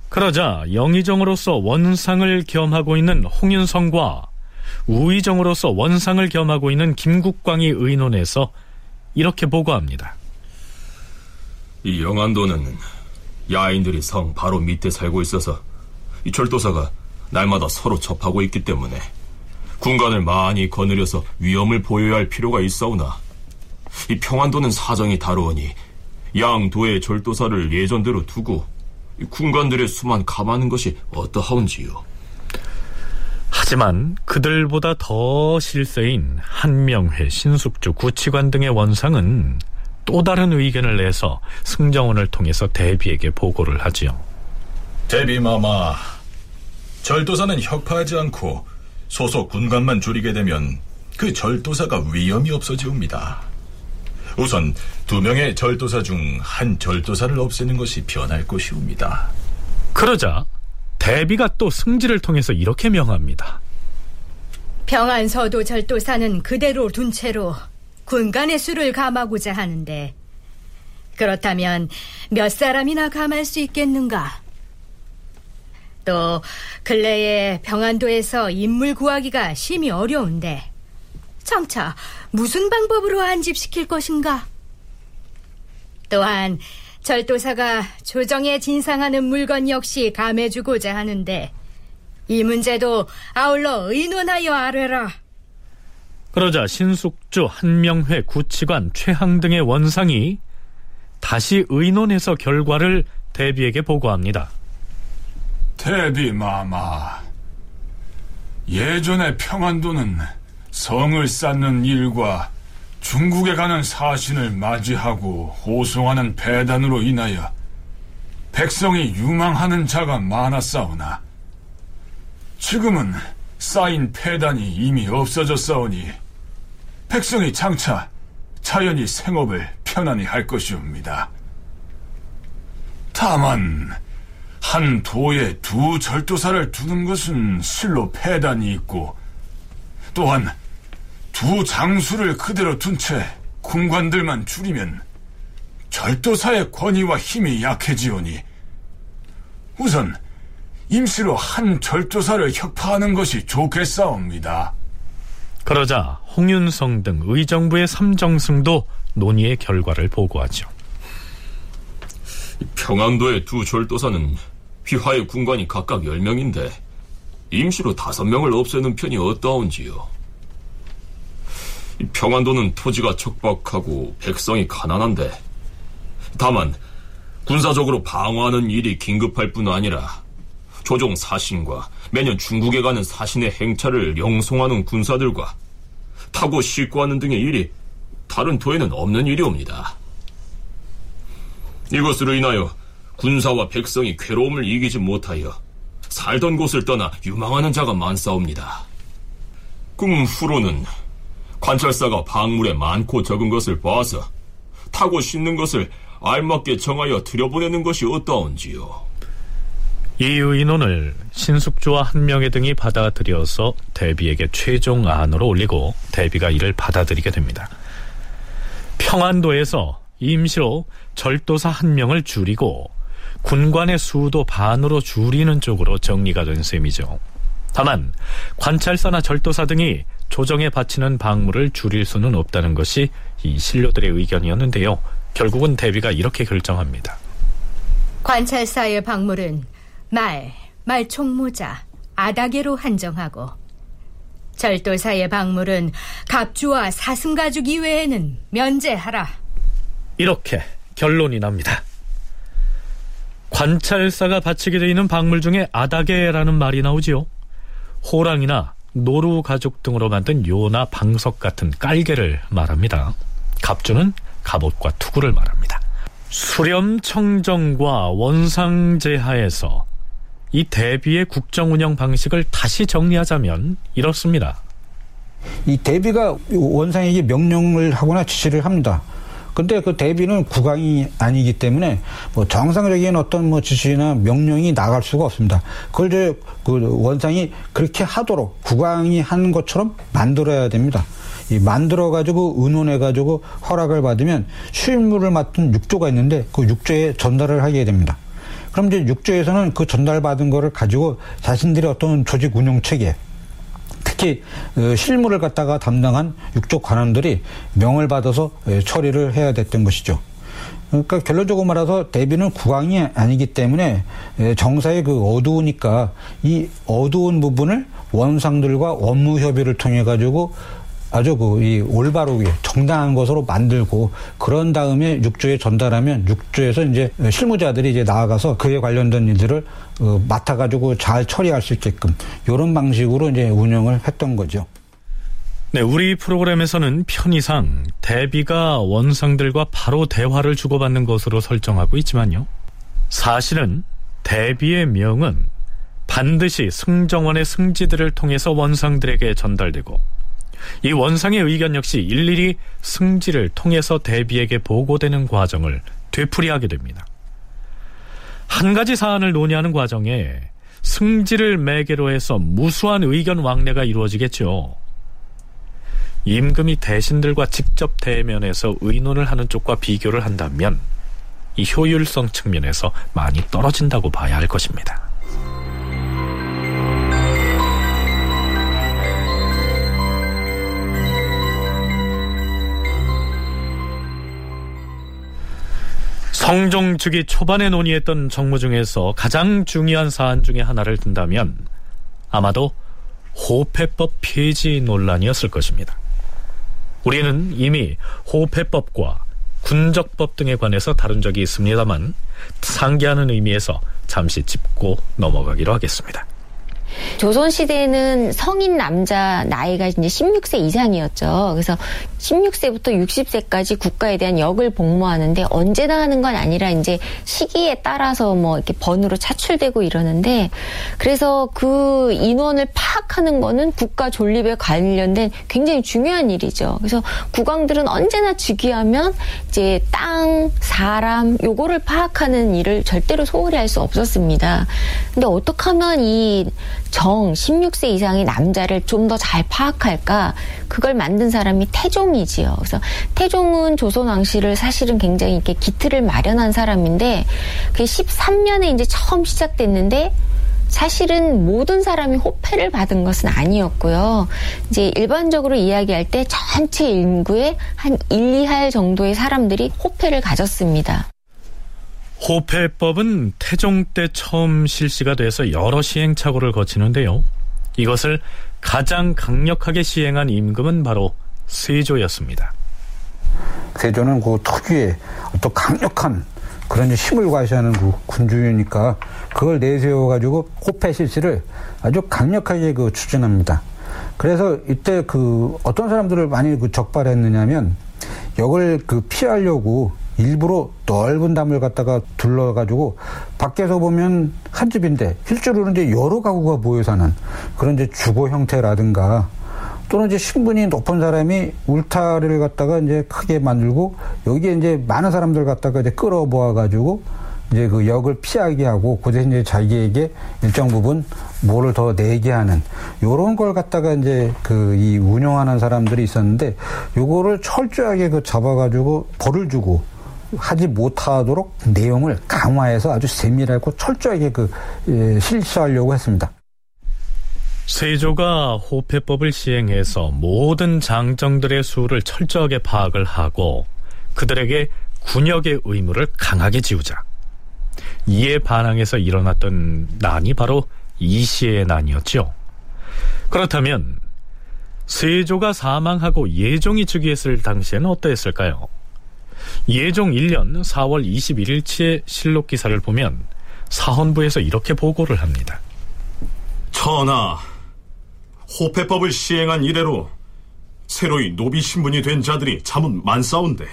그러자 영의정으로서 원상을 겸하고 있는 홍윤성과 우의정으로서 원상을 겸하고 있는 김국광이 의논해서 이렇게 보고합니다. 이 영안도는 야인들이 성 바로 밑에 살고 있어서 이 절도사가 날마다 서로 접하고 있기 때문에 군관을 많이 거느려서 위험을 보여야 할 필요가 있사오나 이 평안도는 사정이 다르오니 양도의 절도사를 예전대로 두고 군관들의 수만 감하는 것이 어떠하온지요. 하지만 그들보다 더 실세인 한명회, 신숙주, 구치관 등의 원상은 또 다른 의견을 내서 승정원을 통해서 대비에게 보고를 하지요. 대비마마, 절도사는 혁파하지 않고 소속 군관만 줄이게 되면 그 절도사가 위험이 없어지옵니다. 우선 두 명의 절도사 중 한 절도사를 없애는 것이 변할 것이옵니다. 그러자 대비가 또 승지를 통해서 이렇게 명합니다. 평안서도 절도사는 그대로 둔 채로 군간의 수를 감하고자 하는데 그렇다면 몇 사람이나 감할 수 있겠는가? 또 근래에 평안도에서 인물 구하기가 심히 어려운데 청차 무슨 방법으로 안집시킬 것인가? 또한 절도사가 조정에 진상하는 물건 역시 감해주고자 하는데 이 문제도 아울러 의논하여 아뢰라. 그러자 신숙주, 한명회, 구치관, 최항 등의 원상이 다시 의논해서 결과를 대비에게 보고합니다. 대비 마마, 예전에 평안도는 성을 쌓는 일과 중국에 가는 사신을 맞이하고 호송하는 배단으로 인하여 백성이 유망하는 자가 많았사오나 지금은 쌓인 폐단이 이미 없어졌사오니 백성이 장차 자연히 생업을 편안히 할 것이옵니다. 다만 한 도에 두 절도사를 두는 것은 실로 폐단이 있고 또한 두 장수를 그대로 둔 채 군관들만 줄이면 절도사의 권위와 힘이 약해지오니 우선 임시로 한 절도사를 혁파하는 것이 좋겠사옵니다. 그러자 홍윤성 등 의정부의 삼정승도 논의의 결과를 보고하죠. 평안도의 두 절도사는 휘하의 군관이 각각 10명인데 임시로 5명을 없애는 편이 어떠한지요? 평안도는 토지가 척박하고 백성이 가난한데 다만 군사적으로 방어하는 일이 긴급할 뿐 아니라 조종 사신과 매년 중국에 가는 사신의 행차를 영송하는 군사들과 타고 싣고 하는 등의 일이 다른 도에는 없는 일이옵니다. 이것으로 인하여 군사와 백성이 괴로움을 이기지 못하여 살던 곳을 떠나 유망하는 자가 많사옵니다. 꿈 후로는 관찰사가 방물에 많고 적은 것을 봐서 타고 싣는 것을 알맞게 정하여 들여보내는 것이 어떠한지요. 이 의논을 신숙주와 한명회 등이 받아들여서 대비에게 최종 안으로 올리고 대비가 이를 받아들이게 됩니다. 평안도에서 임시로 절도사 한 명을 줄이고 군관의 수도 반으로 줄이는 쪽으로 정리가 된 셈이죠. 다만 관찰사나 절도사 등이 조정에 바치는 방물을 줄일 수는 없다는 것이 이 신료들의 의견이었는데요. 결국은 대비가 이렇게 결정합니다. 관찰사의 방물은 말, 말총모자, 아다개로 한정하고 절도사의 방물은 갑주와 사슴가죽 이외에는 면제하라. 이렇게 결론이 납니다. 관찰사가 바치게 되어 있는 방물 중에 아다개라는 말이 나오지요. 호랑이나 노루 가죽 등으로 만든 요나 방석 같은 깔개를 말합니다. 갑주는 갑옷과 투구를 말합니다. 수렴 청정과 원상 제하에서 이 대비의 국정 운영 방식을 다시 정리하자면 이렇습니다. 이 대비가 원상에게 명령을 하거나 지시를 합니다. 근데 그 대비는 국왕이 아니기 때문에 뭐 정상적인 어떤 뭐 지시나 명령이 나갈 수가 없습니다. 그걸 이제 그 원상이 그렇게 하도록 국왕이 하는 것처럼 만들어야 됩니다. 이 만들어 가지고 의논해 가지고 허락을 받으면 실무를 맡은 육조가 있는데 그 육조에 전달을 하게 됩니다. 그럼 이제 육조에서는 그 전달받은 거를 가지고 자신들의 어떤 조직 운영 체계 특히 어, 실무를 갖다가 담당한 육조 관원들이 명을 받아서 예, 처리를 해야 됐던 것이죠. 그러니까 결론적으로 말해서 대비는 국왕이 아니기 때문에 예, 정사의 그 어두우니까 이 어두운 부분을 원상들과 업무 협의를 통해 가지고 아주 그 이 올바르게 정당한 것으로 만들고 그런 다음에 육조에 전달하면 육조에서 이제 실무자들이 이제 나아가서 그에 관련된 일들을 어, 맡아가지고 잘 처리할 수 있게끔 이런 방식으로 이제 운영을 했던 거죠. 네, 우리 프로그램에서는 편의상 대비가 원상들과 바로 대화를 주고받는 것으로 설정하고 있지만요. 사실은 대비의 명은 반드시 승정원의 승지들을 통해서 원상들에게 전달되고 이 원상의 의견 역시 일일이 승지를 통해서 대비에게 보고되는 과정을 되풀이하게 됩니다. 한 가지 사안을 논의하는 과정에 승지를 매개로 해서 무수한 의견 왕래가 이루어지겠죠. 임금이 대신들과 직접 대면해서 의논을 하는 쪽과 비교를 한다면 이 효율성 측면에서 많이 떨어진다고 봐야 할 것입니다. 성종 즉위 초반에 논의했던 정무 중에서 가장 중요한 사안 중의 하나를 든다면 아마도 호패법 폐지 논란이었을 것입니다. 우리는 이미 호패법과 군적법 등에 관해서 다룬 적이 있습니다만 상기하는 의미에서 잠시 짚고 넘어가기로 하겠습니다. 조선시대는 성인 남자 나이가 이제 16세 이상이었죠. 그래서 16세부터 60세까지 국가에 대한 역을 복무하는데 언제나 하는 건 아니라 이제 시기에 따라서 뭐 이렇게 번으로 차출되고 이러는데 그래서 그 인원을 파악하는 거는 국가 존립에 관련된 굉장히 중요한 일이죠. 그래서 국왕들은 언제나 즉위하면 이제 땅, 사람 요거를 파악하는 일을 절대로 소홀히 할 수 없었습니다. 근데 어떻게 하면 이정 16세 이상의 남자를 좀 더 잘 파악할까? 그걸 만든 사람이 태종이지요. 그래서 태종은 조선 왕실을 사실은 굉장히 이렇게 기틀을 마련한 사람인데 그 13년에 이제 처음 시작됐는데 사실은 모든 사람이 호패를 받은 것은 아니었고요. 이제 일반적으로 이야기할 때 전체 인구의 한 1, 2할 정도의 사람들이 호패를 가졌습니다. 호패법은 태종 때 처음 실시가 돼서 여러 시행착오를 거치는데요. 이것을 가장 강력하게 시행한 임금은 바로 세조였습니다. 세조는 그 특유의 어떤 강력한 그런 힘을 과시하는 그 군주니까 그걸 내세워 가지고 호패 실시를 아주 강력하게 그 추진합니다. 그래서 이때 그 어떤 사람들을 많이 그 적발했느냐면 역을 그 피하려고 일부러 넓은 담을 갖다가 둘러가지고 밖에서 보면 한 집인데 실제로는 이제 여러 가구가 모여 사는 그런 이제 주거 형태라든가 또는 이제 신분이 높은 사람이 울타리를 갖다가 이제 크게 만들고 여기에 이제 많은 사람들 갖다가 이제 끌어모아 가지고 이제 그 역을 피하게 하고 그대 이제 자기에게 일정 부분 뭐를 더 내게 하는 요런 걸 갖다가 이제 그 이 운영하는 사람들이 있었는데 요거를 철저하게 그 잡아가지고 벌을 주고 하지 못하도록 내용을 강화해서 아주 세밀하고 철저하게 그 예, 실시하려고 했습니다. 세조가 호패법을 시행해서 모든 장정들의 수를 철저하게 파악을 하고 그들에게 군역의 의무를 강하게 지우자. 이에 반항해서 일어났던 난이 바로 이시의 난이었죠. 그렇다면 세조가 사망하고 예종이 즉위했을 당시에는 어떠했을까요? 예종 1년 4월 21일치의 실록 기사를 보면 사헌부에서 이렇게 보고를 합니다. 전하, 호패법을 시행한 이래로 새로이 노비 신분이 된 자들이 참은 많사온데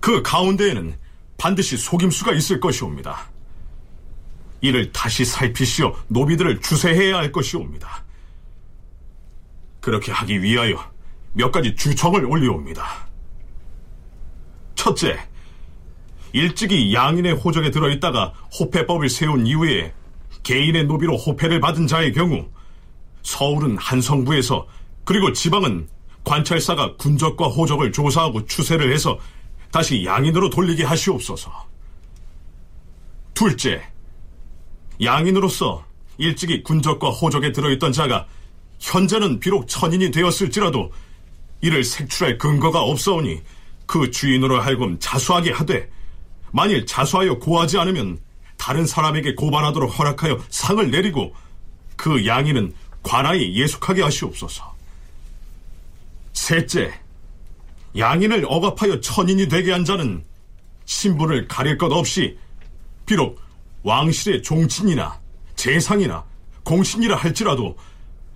그 가운데에는 반드시 속임수가 있을 것이옵니다. 이를 다시 살피시어 노비들을 주세해야 할 것이옵니다. 그렇게 하기 위하여 몇 가지 주청을 올리옵니다. 첫째, 일찍이 양인의 호적에 들어있다가 호패법을 세운 이후에 개인의 노비로 호패를 받은 자의 경우 서울은 한성부에서 그리고 지방은 관찰사가 군적과 호적을 조사하고 추세를 해서 다시 양인으로 돌리게 하시옵소서. 둘째, 양인으로서 일찍이 군적과 호적에 들어있던 자가 현재는 비록 천인이 되었을지라도 이를 색출할 근거가 없사오니 그 주인으로 하여금 자수하게 하되 만일 자수하여 고하지 않으면 다른 사람에게 고발하도록 허락하여 상을 내리고 그 양인은 관아에 예속하게 하시옵소서. 셋째, 양인을 억압하여 천인이 되게 한 자는 신분을 가릴 것 없이 비록 왕실의 종친이나 재상이나 공신이라 할지라도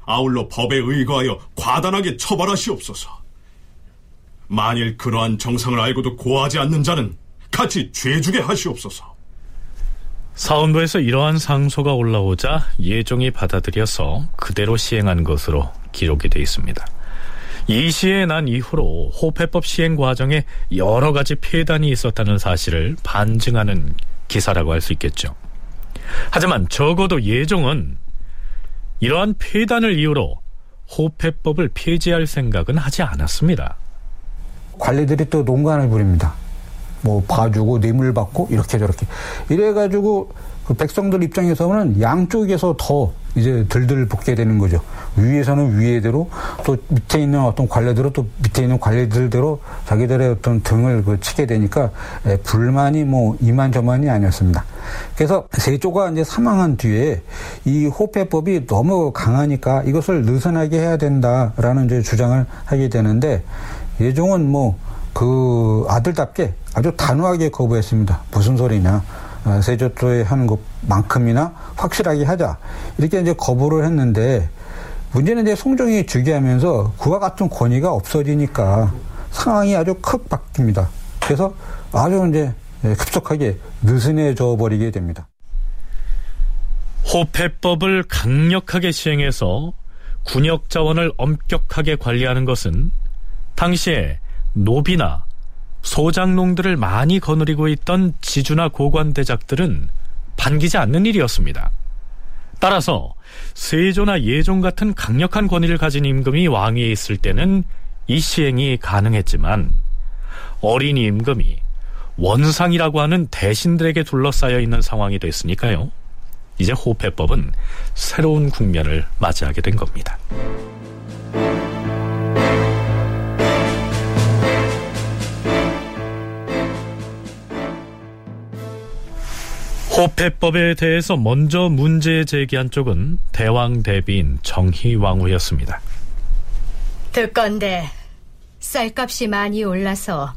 아울러 법에 의거하여 과단하게 처벌하시옵소서. 만일 그러한 정상을 알고도 고하지 않는 자는 같이 죄주게 하시옵소서. 사원부에서 이러한 상소가 올라오자 예종이 받아들여서 그대로 시행한 것으로 기록이 되어 있습니다. 이 시에 난 이후로 호패법 시행 과정에 여러 가지 폐단이 있었다는 사실을 반증하는 기사라고 할 수 있겠죠. 하지만 적어도 예종은 이러한 폐단을 이유로 호패법을 폐지할 생각은 하지 않았습니다. 관리들이 또 농간을 부립니다. 뭐 봐주고 뇌물 받고 이렇게 저렇게 이래가지고 그 백성들 입장에서는 양쪽에서 더 이제 들들 볶게 되는 거죠. 위에서는 위에대로 또 밑에 있는 어떤 관례대로 또 밑에 있는 관례들대로 자기들의 어떤 등을 그 치게 되니까 에, 불만이 뭐 이만저만이 아니었습니다. 그래서 세조가 이제 사망한 뒤에 이 호패법이 너무 강하니까 이것을 느슨하게 해야 된다라는 이제 주장을 하게 되는데 예종은 뭐 그 아들답게 아주 단호하게 거부했습니다. 무슨 소리냐. 어, 세조조에 하는 것만큼이나 확실하게 하자. 이렇게 이제 거부를 했는데 문제는 이제 송종이 즉위하면서 그와 같은 권위가 없어지니까 상황이 아주 크 바뀝니다. 그래서 아주 이제 급속하게 느슨해져 버리게 됩니다. 호패법을 강력하게 시행해서 군역 자원을 엄격하게 관리하는 것은 당시에 노비나 소장농들을 많이 거느리고 있던 지주나 고관 대작들은 반기지 않는 일이었습니다. 따라서 세조나 예종 같은 강력한 권위를 가진 임금이 왕위에 있을 때는 이 시행이 가능했지만 어린 임금이 원상이라고 하는 대신들에게 둘러싸여 있는 상황이 됐으니까요. 이제 호패법은 새로운 국면을 맞이하게 된 겁니다. 호패법에 대해서 먼저 문제 제기한 쪽은 대왕 대비인 정희왕후였습니다. 듣건데 쌀값이 많이 올라서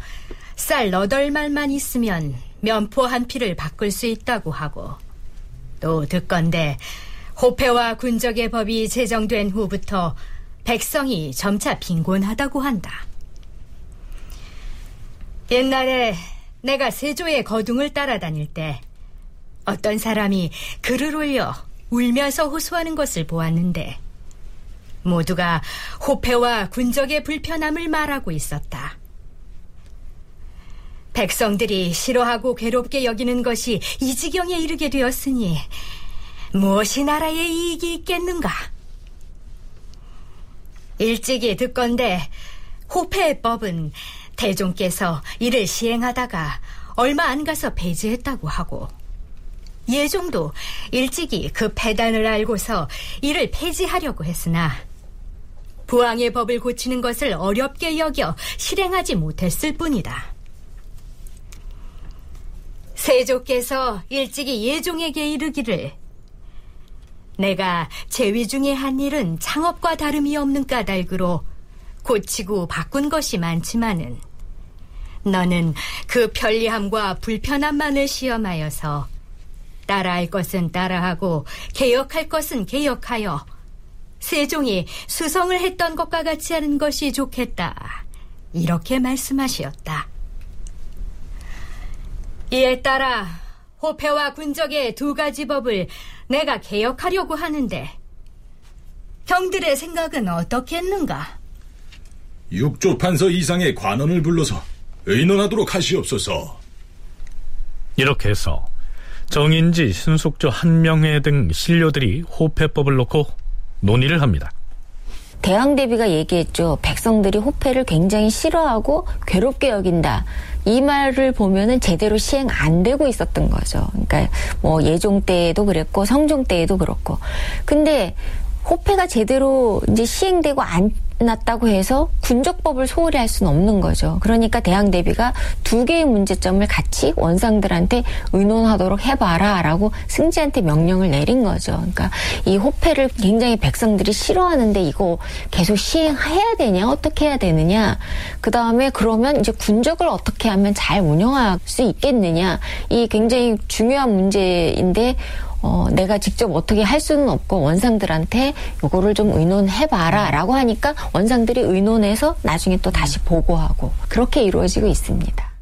쌀 너덜 말만 있으면 면포 한 피를 바꿀 수 있다고 하고 또 듣건데 호패와 군적의 법이 제정된 후부터 백성이 점차 빈곤하다고 한다. 옛날에 내가 세조의 거둥을 따라다닐 때 어떤 사람이 글을 올려 울면서 호소하는 것을 보았는데 모두가 호패와 군적의 불편함을 말하고 있었다. 백성들이 싫어하고 괴롭게 여기는 것이 이 지경에 이르게 되었으니 무엇이 나라의 이익이 있겠는가? 일찍이 듣건데 호패의 법은 대종께서 이를 시행하다가 얼마 안 가서 폐지했다고 하고 예종도 일찍이 그 폐단을 알고서 이를 폐지하려고 했으나 부왕의 법을 고치는 것을 어렵게 여겨 실행하지 못했을 뿐이다. 세조께서 일찍이 예종에게 이르기를 내가 제위 중에 한 일은 창업과 다름이 없는 까닭으로 고치고 바꾼 것이 많지만은 너는 그 편리함과 불편함만을 시험하여서 따라할 것은 따라하고 개혁할 것은 개혁하여 세종이 수성을 했던 것과 같이 하는 것이 좋겠다. 이렇게 말씀하시었다. 이에 따라 호패와 군적의 두 가지 법을 내가 개혁하려고 하는데 경들의 생각은 어떻겠는가? 육조 판서 이상의 관원을 불러서 의논하도록 하시옵소서. 이렇게 해서 정인지, 신숙조, 한명회 등 신료들이 호패법을 놓고 논의를 합니다. 대왕대비가 얘기했죠. 백성들이 호패를 굉장히 싫어하고 괴롭게 여긴다. 이 말을 보면은 제대로 시행 안 되고 있었던 거죠. 그러니까 뭐 예종 때에도 그랬고 성종 때에도 그렇고. 근데 호패가 제대로 이제 시행되고 안 났다고 해서 군적법을 소홀히 할 수는 없는 거죠. 그러니까 대항 대비가 두 개의 문제점을 같이 원상들한테 의논하도록 해봐라라고 승지한테 명령을 내린 거죠. 그러니까 이 호패를 굉장히 백성들이 싫어하는데 이거 계속 시행해야 되냐 어떻게 해야 되느냐 그 다음에 그러면 이제 군적을 어떻게 하면 잘 운영할 수 있겠느냐 이 굉장히 중요한 문제인데 어, 내가 직접 어떻게 할 수는 없고 원상들한테 요거를 좀 의논해봐라 라고 하니까 원상들이 의논해서 나중에 또 다시 보고하고 그렇게 이루어지고 있습니다.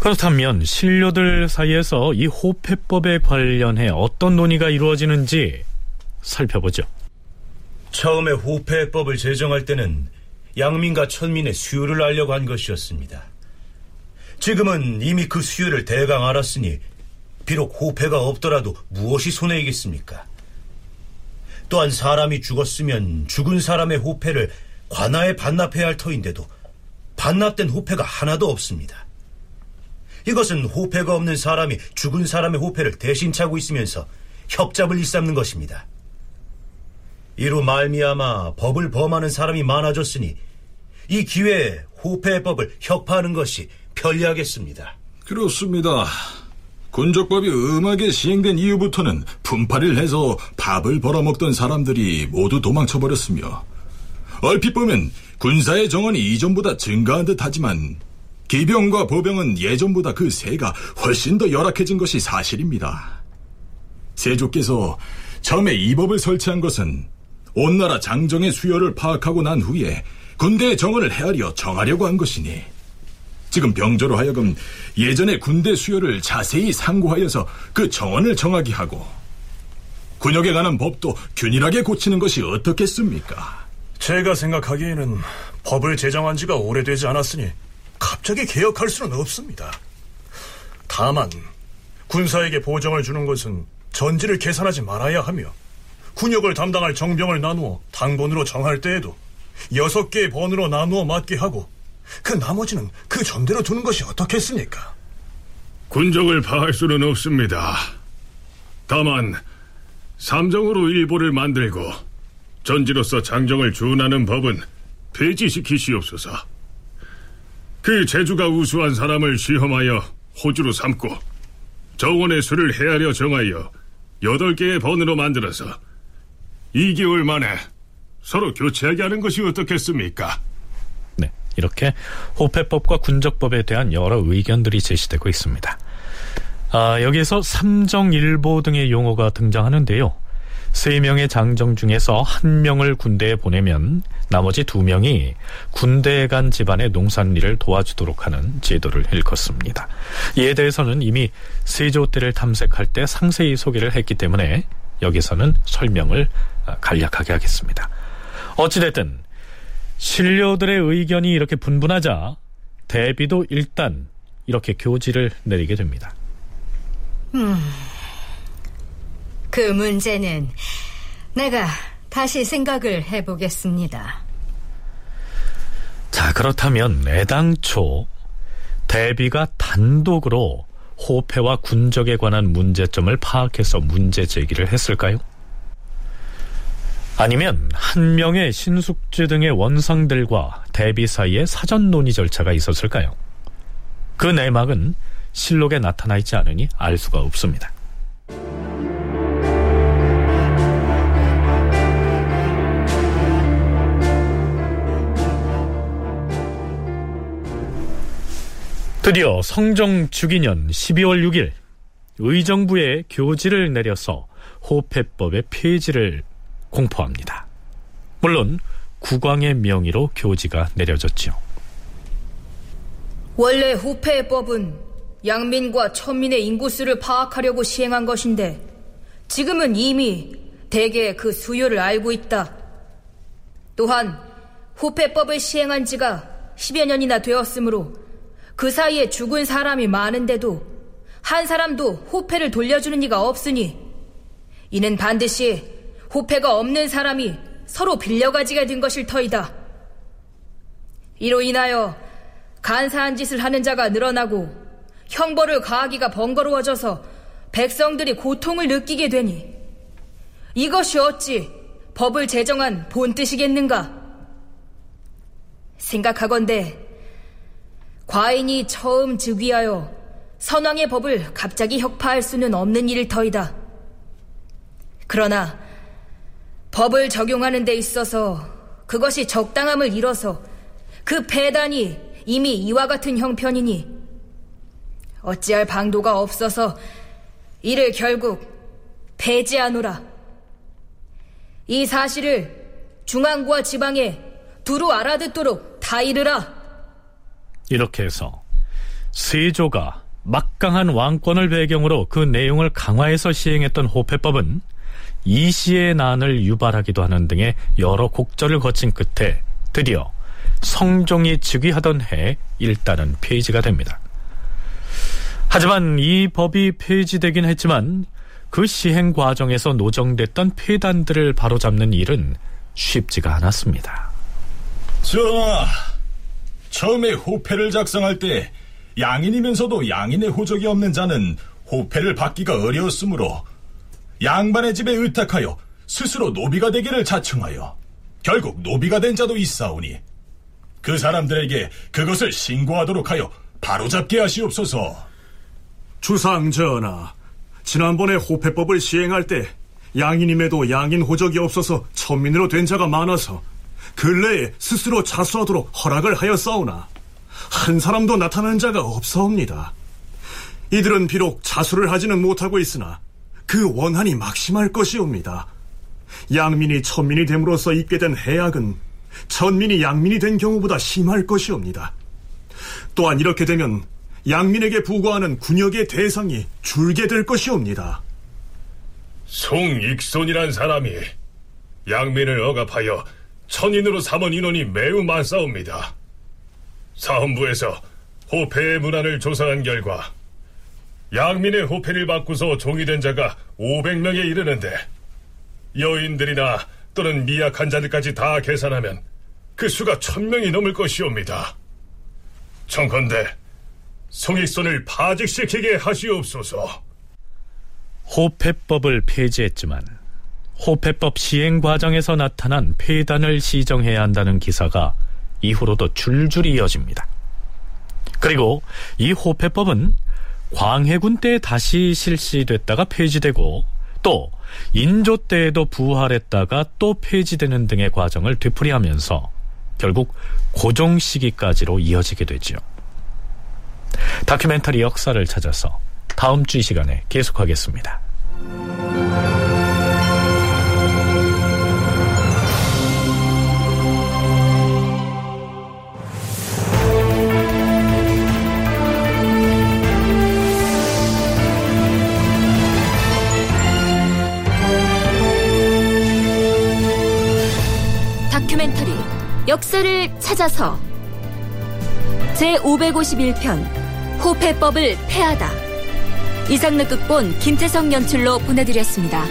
그렇다면 신료들 사이에서 이 호패법에 관련해 어떤 논의가 이루어지는지 살펴보죠. 처음에 호패법을 제정할 때는 양민과 천민의 수요를 알려고 한 것이었습니다. 지금은 이미 그 수요를 대강 알았으니 비록 호패가 없더라도 무엇이 손해이겠습니까? 또한 사람이 죽었으면 죽은 사람의 호패를 관아에 반납해야 할 터인데도 반납된 호패가 하나도 없습니다. 이것은 호패가 없는 사람이 죽은 사람의 호패를 대신 차고 있으면서 협잡을 일삼는 것입니다. 이로 말미암아 법을 범하는 사람이 많아졌으니 이 기회에 호패법을 혁파하는 것이 편리하겠습니다. 그렇습니다. 군적법이 음하게 시행된 이후부터는 분파를 해서 밥을 벌어먹던 사람들이 모두 도망쳐버렸으며 얼핏 보면 군사의 정원이 이전보다 증가한 듯 하지만 기병과 보병은 예전보다 그 세가 훨씬 더 열악해진 것이 사실입니다. 세조께서 처음에 이 법을 설치한 것은 온 나라 장정의 수요를 파악하고 난 후에 군대의 정원을 헤아려 정하려고 한 것이니 지금 병조로 하여금 예전의 군대 수요를 자세히 상고하여서 그 정원을 정하게 하고 군역에 관한 법도 균일하게 고치는 것이 어떻겠습니까? 제가 생각하기에는 법을 제정한 지가 오래되지 않았으니 갑자기 개혁할 수는 없습니다. 다만 군사에게 보정을 주는 것은 전지를 계산하지 말아야 하며 군역을 담당할 정병을 나누어 당번으로 정할 때에도 여섯 개의 번으로 나누어 맡게 하고 그 나머지는 그 전대로 두는 것이 어떻겠습니까? 군적을 파할 수는 없습니다. 다만 삼정으로 일보를 만들고 전지로서 장정을 준하는 법은 폐지시키시옵소서. 그 재주가 우수한 사람을 시험하여 호주로 삼고 정원의 수를 헤아려 정하여 여덟 개의 번으로 만들어서 2개월 만에 서로 교체하게 하는 것이 어떻겠습니까? 이렇게 호패법과 군적법에 대한 여러 의견들이 제시되고 있습니다. 아, 여기에서 삼정일보 등의 용어가 등장하는데요. 세 명의 장정 중에서 한 명을 군대에 보내면 나머지 두 명이 군대에 간 집안의 농산일을 도와주도록 하는 제도를 일컫습니다. 이에 대해서는 이미 세조 때를 탐색할 때 상세히 소개를 했기 때문에 여기서는 설명을 간략하게 하겠습니다. 어찌됐든 신료들의 의견이 이렇게 분분하자 대비도 일단 이렇게 교지를 내리게 됩니다. 음, 그 문제는 내가 다시 생각을 해보겠습니다. 자, 그렇다면 애당초 대비가 단독으로 호패와 군적에 관한 문제점을 파악해서 문제 제기를 했을까요? 아니면 한 명의 신숙주 등의 원상들과 대비 사이에 사전 논의 절차가 있었을까요? 그 내막은 실록에 나타나 있지 않으니 알 수가 없습니다. 드디어 성종 주기년 12월 6일 의정부에 교지를 내려서 호패법의 폐지를 공포합니다. 물론 국왕의 명의로 교지가 내려졌지요. 원래 호패법은 양민과 천민의 인구수를 파악하려고 시행한 것인데 지금은 이미 대개 그 수요를 알고 있다. 또한 호패법을 시행한 지가 10여 년이나 되었으므로 그 사이에 죽은 사람이 많은데도 한 사람도 호패를 돌려주는 이가 없으니 이는 반드시 호패가 없는 사람이 서로 빌려가지게 된 것일 터이다. 이로 인하여 간사한 짓을 하는 자가 늘어나고 형벌을 가하기가 번거로워져서 백성들이 고통을 느끼게 되니 이것이 어찌 법을 제정한 본 뜻이겠는가? 생각하건대 과인이 처음 즉위하여 선왕의 법을 갑자기 혁파할 수는 없는 일일 터이다. 그러나 법을 적용하는 데 있어서 그것이 적당함을 잃어서 그 폐단이 이미 이와 같은 형편이니 어찌할 방도가 없어서 이를 결국 폐지하노라. 이 사실을 중앙부와 지방에 두루 알아듣도록 다 이르라. 이렇게 해서 세조가 막강한 왕권을 배경으로 그 내용을 강화해서 시행했던 호패법은 이시의 난을 유발하기도 하는 등의 여러 곡절을 거친 끝에 드디어 성종이 즉위하던 해 일단은 폐지가 됩니다. 하지만 이 법이 폐지되긴 했지만 그 시행 과정에서 노정됐던 폐단들을 바로잡는 일은 쉽지가 않았습니다. 전하, 처음에 호패를 작성할 때 양인이면서도 양인의 호적이 없는 자는 호패를 받기가 어려웠으므로 양반의 집에 의탁하여 스스로 노비가 되기를 자청하여 결국 노비가 된 자도 있사오니 그 사람들에게 그것을 신고하도록 하여 바로잡게 하시옵소서. 주상 전하, 지난번에 호패법을 시행할 때 양인임에도 양인 호적이 없어서 천민으로 된 자가 많아서 근래에 스스로 자수하도록 허락을 하였사오나 한 사람도 나타난 자가 없사옵니다. 이들은 비록 자수를 하지는 못하고 있으나 그 원한이 막심할 것이옵니다. 양민이 천민이 됨으로써 있게 된 해악은 천민이 양민이 된 경우보다 심할 것이옵니다. 또한 이렇게 되면 양민에게 부과하는 군역의 대상이 줄게 될 것이옵니다. 송익손이란 사람이 양민을 억압하여 천인으로 삼은 인원이 매우 많사옵니다. 사헌부에서 호패의 문안을 조사한 결과 양민의 호패를 바꾸서 종이 된 자가 500명에 이르는데 여인들이나 또는 미약한 자들까지 다 계산하면 그 수가 천명이 넘을 것이옵니다. 청컨대 송익손을 파직시키게 하시옵소서. 호패법을 폐지했지만 호패법 시행 과정에서 나타난 폐단을 시정해야 한다는 기사가 이후로도 줄줄이 이어집니다. 그리고 이 호패법은 광해군 때 다시 실시됐다가 폐지되고 또 인조 때에도 부활했다가 또 폐지되는 등의 과정을 되풀이하면서 결국 고종 시기까지로 이어지게 되지요. 다큐멘터리 역사를 찾아서 다음 주 이 시간에 계속하겠습니다. 역사를 찾아서 제551편 호패법을 폐하다 이상득 극본 김태성 연출로 보내드렸습니다.